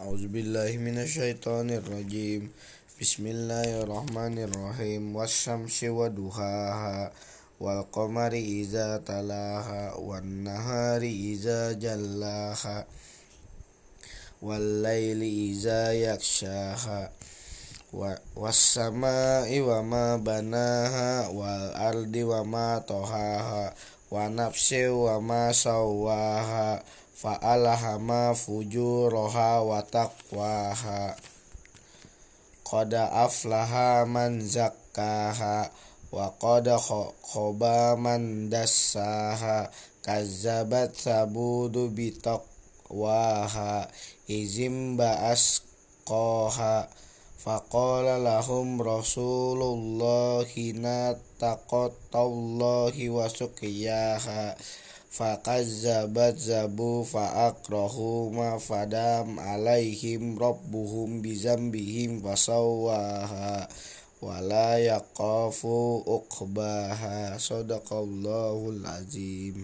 أعوذ بالله من الشيطان الرجيم. بسم الله الرحمن الرحيم. والشمس وضحاها والقمر إذا تلاها والنهار إذا جلاها والليل إذا يغشاها والسماء وما بناها والأرض وما طهاها ونفس وما سواها fa'alahama fujuraha wa taqwaha. Qad aflaha man zakkaha wa qad khaba man dassaha. Kazzabat sabudu bitaqwaha izim ba'asqaha faqala lahum rasulullahi nataqattallahi wa suqiyaha Fakazzabat zabu fa'akrahu ma fadam alaihim rabbuhum bizambihim fasawwaha wala yaqafu uqbaha. Sadaqallahul azim